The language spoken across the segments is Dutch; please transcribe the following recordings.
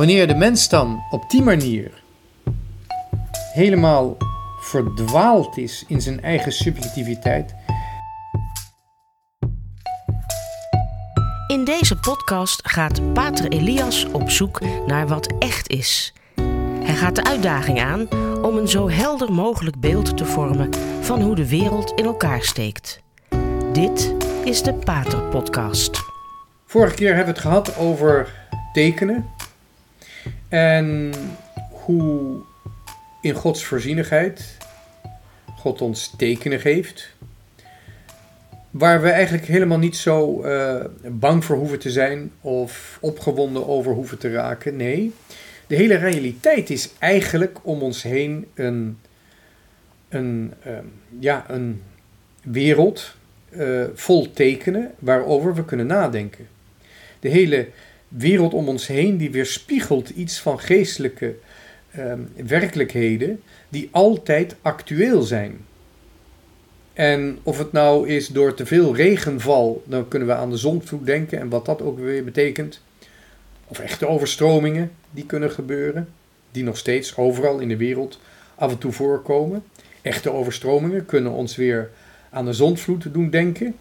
Wanneer de mens dan op die manier helemaal verdwaald is in zijn eigen subjectiviteit. In deze podcast gaat Pater Elias op zoek naar wat echt is. Hij gaat de uitdaging aan om een zo helder mogelijk beeld te vormen van hoe de wereld in elkaar steekt. Dit is de Pater Podcast. Vorige keer hebben we het gehad over tekenen en hoe in Gods voorzienigheid God ons tekenen geeft. Waar we eigenlijk helemaal niet zo uh, bang voor hoeven te zijn of opgewonden over hoeven te raken. Nee, de hele realiteit is eigenlijk om ons heen een, een, uh, ja, een wereld uh, vol tekenen waarover we kunnen nadenken. De hele wereld om ons heen die weerspiegelt iets van geestelijke um, werkelijkheden die altijd actueel zijn. En of het nou is door te veel regenval, dan kunnen we aan de zonvloed denken en wat dat ook weer betekent. Of echte overstromingen die kunnen gebeuren, die nog steeds overal in de wereld af en toe voorkomen. Echte overstromingen kunnen ons weer aan de zondvloed doen denken.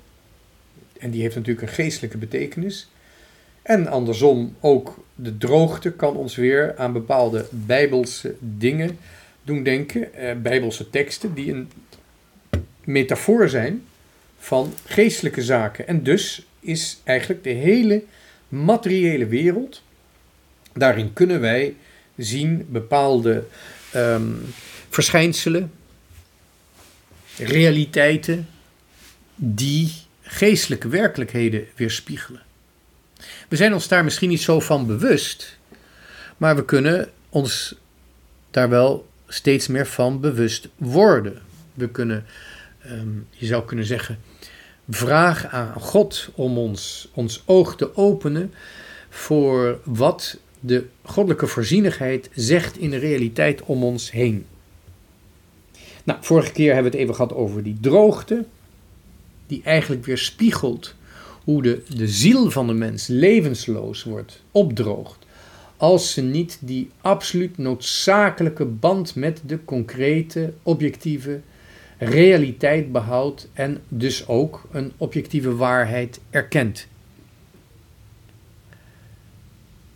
En die heeft natuurlijk een geestelijke betekenis. En andersom ook de droogte kan ons weer aan bepaalde bijbelse dingen doen denken. Eh, bijbelse teksten die een metafoor zijn van geestelijke zaken. En dus is eigenlijk de hele materiële wereld, daarin kunnen wij zien bepaalde um, verschijnselen, realiteiten, die geestelijke werkelijkheden weerspiegelen. We zijn ons daar misschien niet zo van bewust, maar we kunnen ons daar wel steeds meer van bewust worden. We kunnen, um, je zou kunnen zeggen, vragen aan God om ons, ons oog te openen voor wat de goddelijke voorzienigheid zegt in de realiteit om ons heen. Nou, vorige keer hebben we het even gehad over die droogte, die eigenlijk weer spiegelt hoe de, de ziel van de mens levensloos wordt, opdroogt, als ze niet die absoluut noodzakelijke band met de concrete, objectieve realiteit behoudt en dus ook een objectieve waarheid erkent.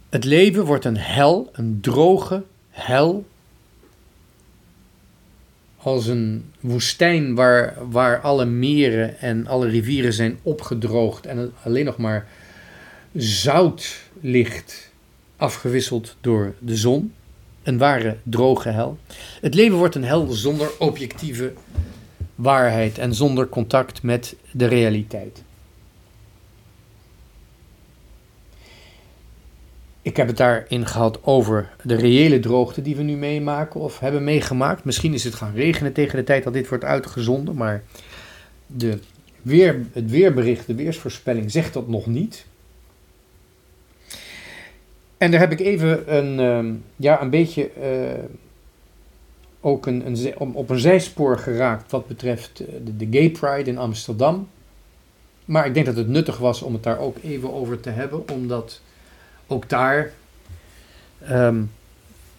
Het leven wordt een hel, een droge hel, als een woestijn waar, waar alle meren en alle rivieren zijn opgedroogd en alleen nog maar zout ligt, afgewisseld door de zon. Een ware droge hel. Het leven wordt een hel zonder objectieve waarheid en zonder contact met de realiteit. Ik heb het daarin gehad over de reële droogte die we nu meemaken of hebben meegemaakt. Misschien is het gaan regenen tegen de tijd dat dit wordt uitgezonden, maar de weer, het weerbericht, de weersvoorspelling zegt dat nog niet. En daar heb ik even een, uh, ja, een beetje uh, ook een, een, op een zijspoor geraakt wat betreft eh, de Gay Pride in Amsterdam. Maar ik denk dat het nuttig was om het daar ook even over te hebben, omdat ook daar um,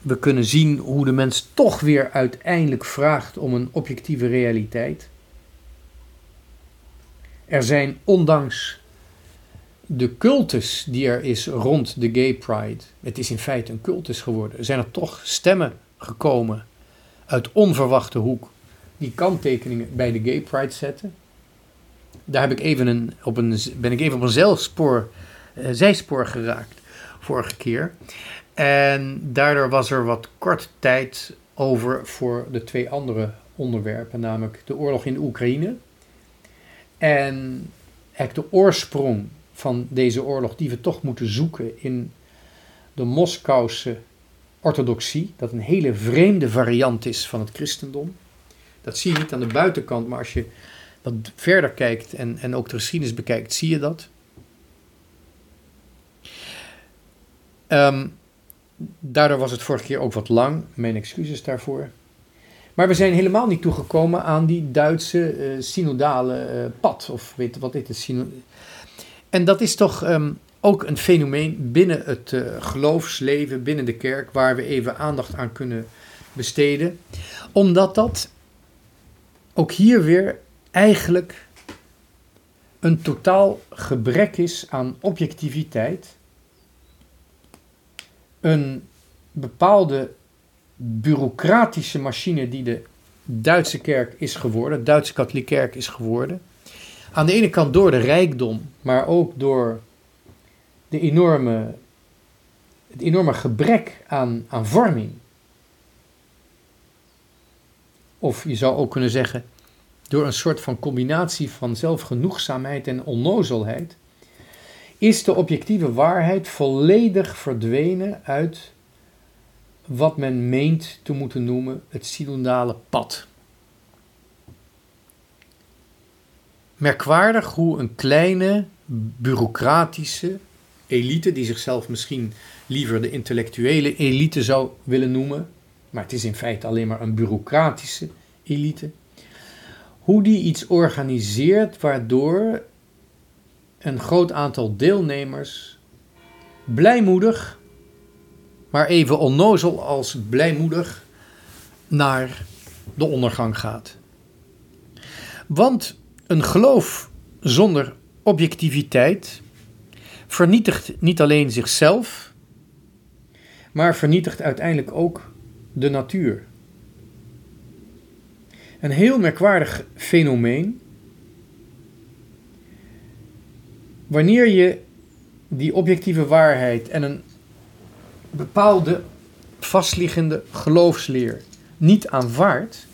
we kunnen zien hoe de mens toch weer uiteindelijk vraagt om een objectieve realiteit. Er zijn ondanks de cultus die er is rond de Gay Pride, het is in feite een cultus geworden, zijn er toch stemmen gekomen uit onverwachte hoek die kanttekeningen bij de Gay Pride zetten. Daar heb ik even een, op een, ben ik even op een zijspoor, uh, zijspoor geraakt vorige keer. En daardoor was er wat kort tijd over voor de twee andere onderwerpen, namelijk de oorlog in Oekraïne en eigenlijk de oorsprong van deze oorlog die we toch moeten zoeken in de Moskouse orthodoxie, dat een hele vreemde variant is van het christendom. Dat zie je niet aan de buitenkant, maar als je wat verder kijkt en, en ook de geschiedenis bekijkt, zie je dat. Um, daardoor was het vorige keer ook wat lang. Mijn excuses daarvoor. Maar we zijn helemaal niet toegekomen aan die Duitse uh, synodale uh, pad. Of weet wat dit is. En dat is toch um, ook een fenomeen binnen het uh, geloofsleven, binnen de kerk, waar we even aandacht aan kunnen besteden. Omdat dat ook hier weer eigenlijk een totaal gebrek is aan objectiviteit. Een bepaalde bureaucratische machine die de Duitse kerk is geworden, de Duitse katholieke kerk is geworden. Aan de ene kant door de rijkdom, maar ook door de enorme, het enorme gebrek aan, aan vorming. Of je zou ook kunnen zeggen, door een soort van combinatie van zelfgenoegzaamheid en onnozelheid, is de objectieve waarheid volledig verdwenen uit wat men meent te moeten noemen het synodale pad. Merkwaardig hoe een kleine, bureaucratische elite, die zichzelf misschien liever de intellectuele elite zou willen noemen, maar het is in feite alleen maar een bureaucratische elite, hoe die iets organiseert waardoor een groot aantal deelnemers blijmoedig maar even onnozel als blijmoedig naar de ondergang gaat. Want een geloof zonder objectiviteit vernietigt niet alleen zichzelf, maar vernietigt uiteindelijk ook de natuur. Een heel merkwaardig fenomeen. Wanneer je die objectieve waarheid en een bepaalde vastliggende geloofsleer niet aanvaardt,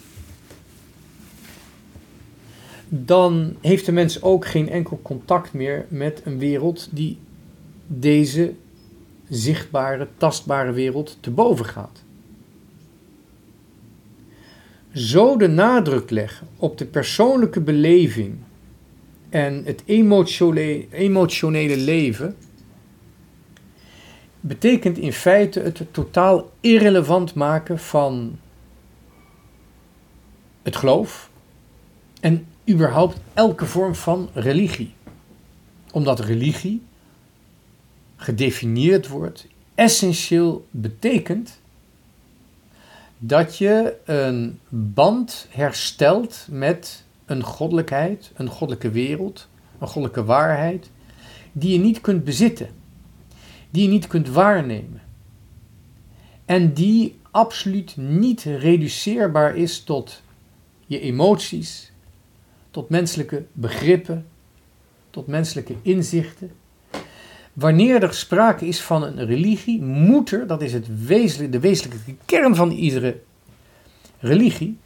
dan heeft de mens ook geen enkel contact meer met een wereld die deze zichtbare, tastbare wereld te boven gaat. Zo de nadruk leggen op de persoonlijke beleving en het emotionele, emotionele leven betekent in feite het totaal irrelevant maken van het geloof en überhaupt elke vorm van religie. Omdat religie gedefinieerd wordt, essentieel betekent dat je een band herstelt met een goddelijkheid, een goddelijke wereld, een goddelijke waarheid, die je niet kunt bezitten die je niet kunt waarnemen. En die absoluut niet reduceerbaar is tot je emoties, tot menselijke begrippen, tot menselijke inzichten. Wanneer er sprake is van een religie, moet er, dat is het wezenlijke, de wezenlijke kern van iedere religie,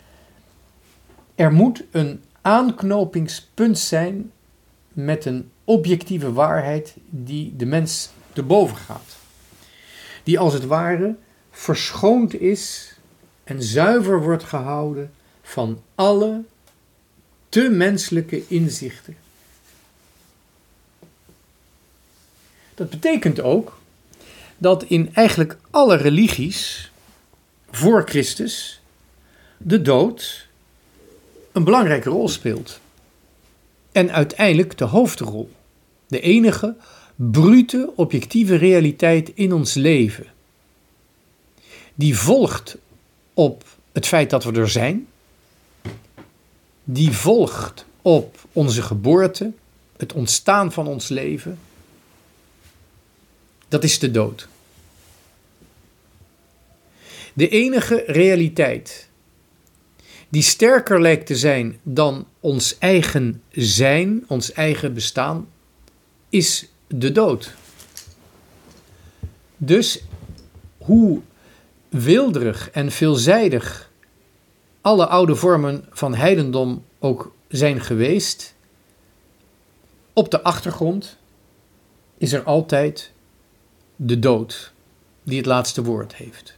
er moet een aanknopingspunt zijn met een objectieve waarheid die de mens te boven gaat. Die als het ware verschoond is en zuiver wordt gehouden van alle te menselijke inzichten. Dat betekent ook dat in eigenlijk alle religies voor Christus de dood een belangrijke rol speelt. En uiteindelijk de hoofdrol. De enige brute, objectieve realiteit in ons leven. Die volgt op het feit dat we er zijn. Die volgt op onze geboorte, het ontstaan van ons leven. Dat is de dood. De enige realiteit die sterker lijkt te zijn dan ons eigen zijn, ons eigen bestaan, is de dood. Dus hoe wilderig en veelzijdig alle oude vormen van heidendom ook zijn geweest, op de achtergrond is er altijd de dood die het laatste woord heeft.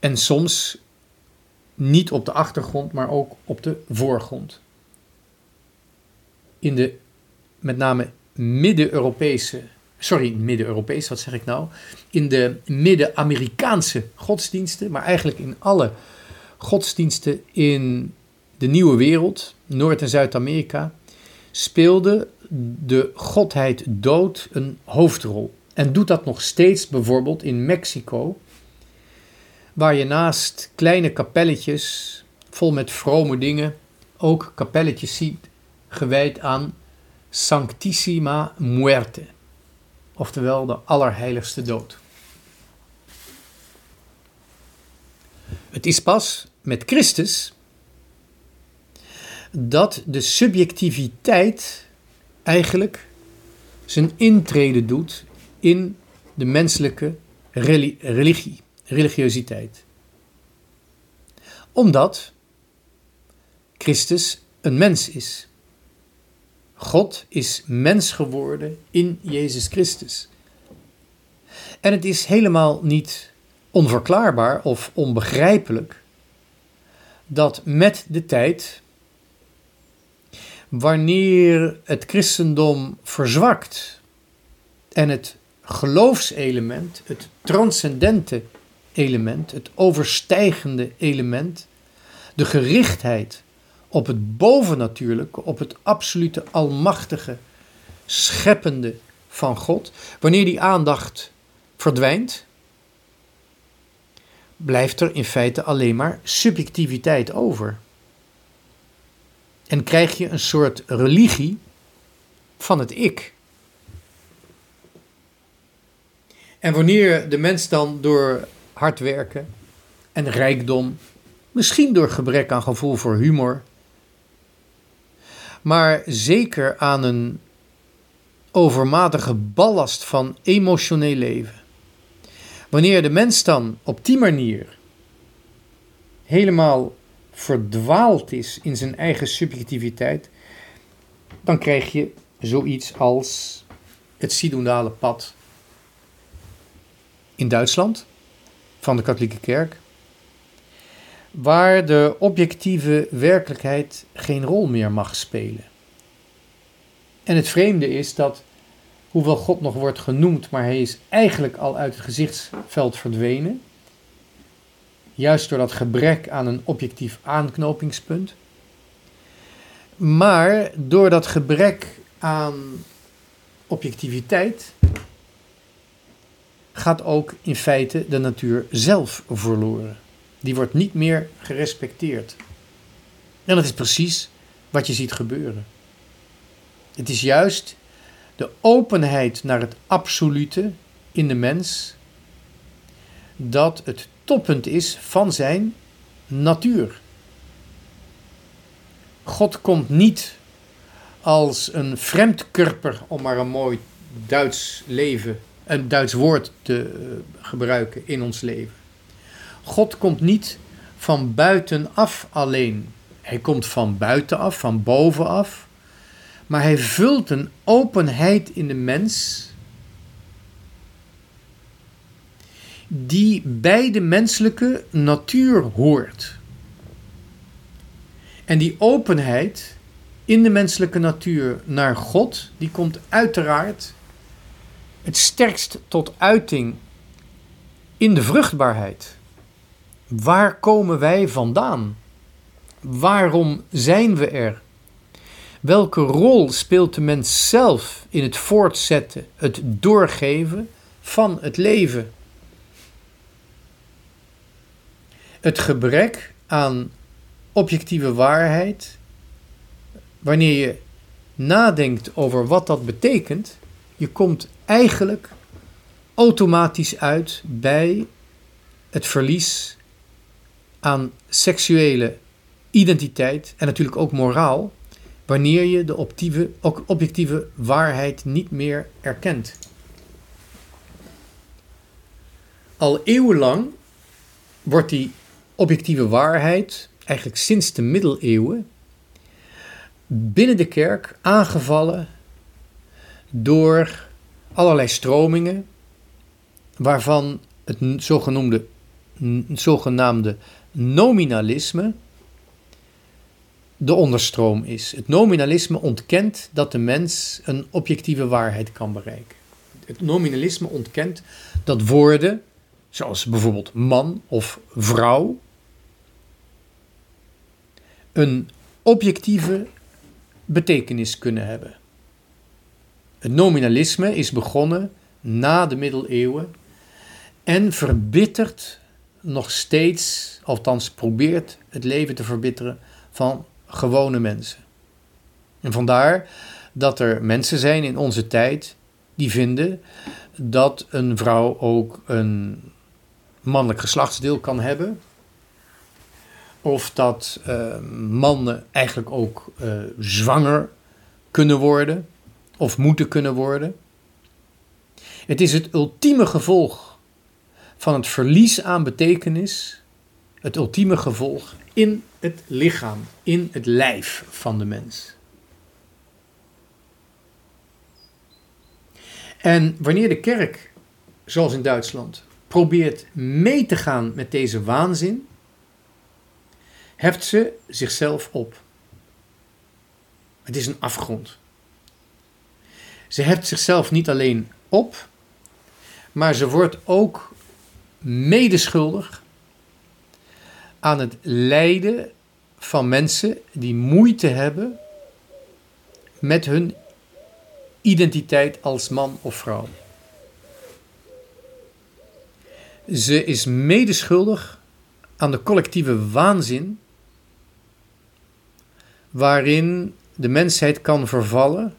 En soms niet op de achtergrond, maar ook op de voorgrond. In de met name Midden-Europese, sorry, Midden-Europese, wat zeg ik nou? In de Midden-Amerikaanse godsdiensten, maar eigenlijk in alle godsdiensten in de nieuwe wereld, Noord- en Zuid-Amerika, speelde de godheid dood een hoofdrol. En doet dat nog steeds bijvoorbeeld in Mexico, waar je naast kleine kapelletjes vol met vrome dingen ook kapelletjes ziet gewijd aan Sanctissima Muerte, oftewel de Allerheiligste Dood. Het is pas met Christus dat de subjectiviteit eigenlijk zijn intrede doet in de menselijke religie, religiositeit. Omdat Christus een mens is. God is mens geworden in Jezus Christus. En het is helemaal niet onverklaarbaar of onbegrijpelijk dat met de tijd, wanneer het christendom verzwakt en het geloofselement, het transcendente element, het overstijgende element, de gerichtheid op het bovennatuurlijke, op het absolute almachtige, scheppende van God, wanneer die aandacht verdwijnt, blijft er in feite alleen maar subjectiviteit over. En krijg je een soort religie van het ik. En wanneer de mens dan door hard werken en rijkdom, misschien door gebrek aan gevoel voor humor, maar zeker aan een overmatige ballast van emotioneel leven. Wanneer de mens dan op die manier helemaal verdwaald is in zijn eigen subjectiviteit, dan krijg je zoiets als het Sidonale pad in Duitsland van de katholieke kerk, waar de objectieve werkelijkheid geen rol meer mag spelen. En het vreemde is dat, hoewel God nog wordt genoemd, maar hij is eigenlijk al uit het gezichtsveld verdwenen, juist door dat gebrek aan een objectief aanknopingspunt, maar door dat gebrek aan objectiviteit gaat ook in feite de natuur zelf verloren die wordt niet meer gerespecteerd. En dat is precies wat je ziet gebeuren. Het is juist de openheid naar het absolute in de mens dat het toppunt is van zijn natuur. God komt niet als een vreemdkurper, om maar een mooi Duits leven, een Duits woord te eh, gebruiken in ons leven. God komt niet van buitenaf alleen. Hij komt van buitenaf, van bovenaf. Maar hij vult een openheid in de mens die bij de menselijke natuur hoort. En die openheid in de menselijke natuur naar God, die komt uiteraard het sterkst tot uiting in de vruchtbaarheid. Waar komen wij vandaan? Waarom zijn we er? Welke rol speelt de mens zelf in het voortzetten, het doorgeven van het leven? Het gebrek aan objectieve waarheid, wanneer je nadenkt over wat dat betekent, je komt eigenlijk automatisch uit bij het verlies aan seksuele identiteit en natuurlijk ook moraal, wanneer je de objectieve, objectieve waarheid niet meer erkent. Al eeuwenlang wordt die objectieve waarheid, eigenlijk sinds de middeleeuwen, binnen de kerk aangevallen door allerlei stromingen, waarvan het zogenoemde, zogenaamde nominalisme de onderstroom is. Het nominalisme ontkent dat de mens een objectieve waarheid kan bereiken. Het nominalisme ontkent dat woorden, zoals bijvoorbeeld man of vrouw, een objectieve betekenis kunnen hebben. Het nominalisme is begonnen na de middeleeuwen en verbittert nog steeds, althans probeert het leven te verbitteren van gewone mensen. En vandaar dat er mensen zijn in onze tijd die vinden dat een vrouw ook een mannelijk geslachtsdeel kan hebben. Of dat uh, mannen eigenlijk ook uh, zwanger kunnen worden of moeten kunnen worden. Het is het ultieme gevolg van het verlies aan betekenis, het ultieme gevolg in het lichaam, in het lijf van de mens. En wanneer de kerk, zoals in Duitsland, probeert mee te gaan met deze waanzin, heft ze zichzelf op. Het is een afgrond. Ze heft zichzelf niet alleen op, maar ze wordt ook medeschuldig aan het lijden van mensen die moeite hebben met hun identiteit als man of vrouw. Ze is medeschuldig aan de collectieve waanzin waarin de mensheid kan vervallen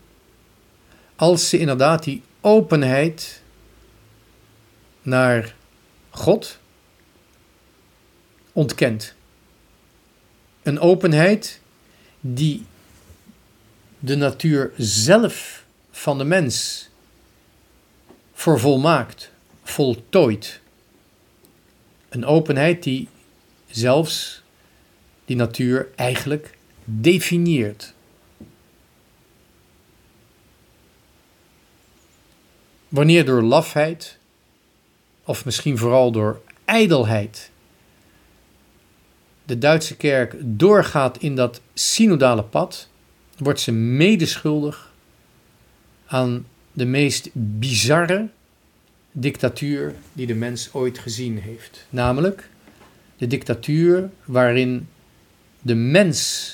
als ze inderdaad die openheid naar God ontkent. Een openheid die de natuur zelf van de mens vervolmaakt, voltooid. Een openheid die zelfs die natuur eigenlijk definieert. Wanneer door lafheid, of misschien vooral door ijdelheid, de Duitse kerk doorgaat in dat synodale pad, wordt ze medeschuldig aan de meest bizarre dictatuur die de mens ooit gezien heeft. Namelijk de dictatuur waarin de mens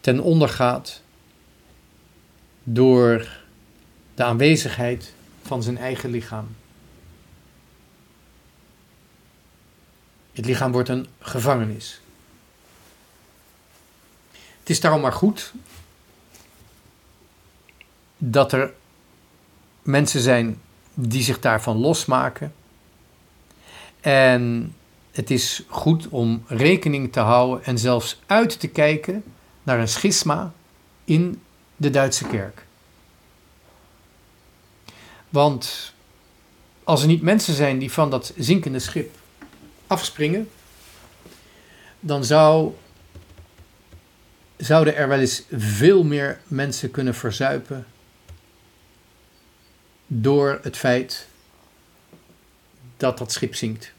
ten onder gaat door de aanwezigheid van zijn eigen lichaam. Het lichaam wordt een gevangenis. Het is daarom maar goed dat er mensen zijn die zich daarvan losmaken. En het is goed om rekening te houden en zelfs uit te kijken naar een schisma in de Duitse kerk. Want als er niet mensen zijn die van dat zinkende schip afspringen, dan zou, zouden er wel eens veel meer mensen kunnen verzuipen door het feit dat dat schip zinkt.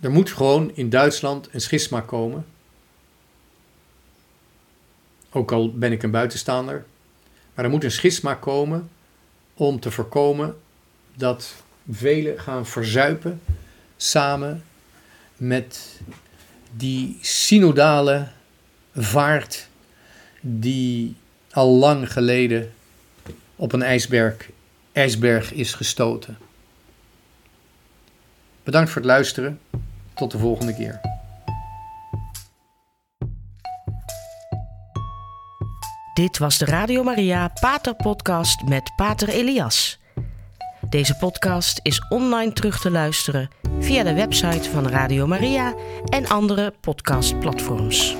Er moet gewoon in Duitsland een schisma komen. Ook al ben ik een buitenstaander. Maar er moet een schisma komen om te voorkomen dat velen gaan verzuipen samen met die synodale vaart die al lang geleden op een ijsberg, ijsberg is gestoten. Bedankt voor het luisteren. Tot de volgende keer. Dit was de Radio Maria Pater Podcast met Pater Elias. Deze podcast is online terug te luisteren via de website van Radio Maria en andere podcastplatforms.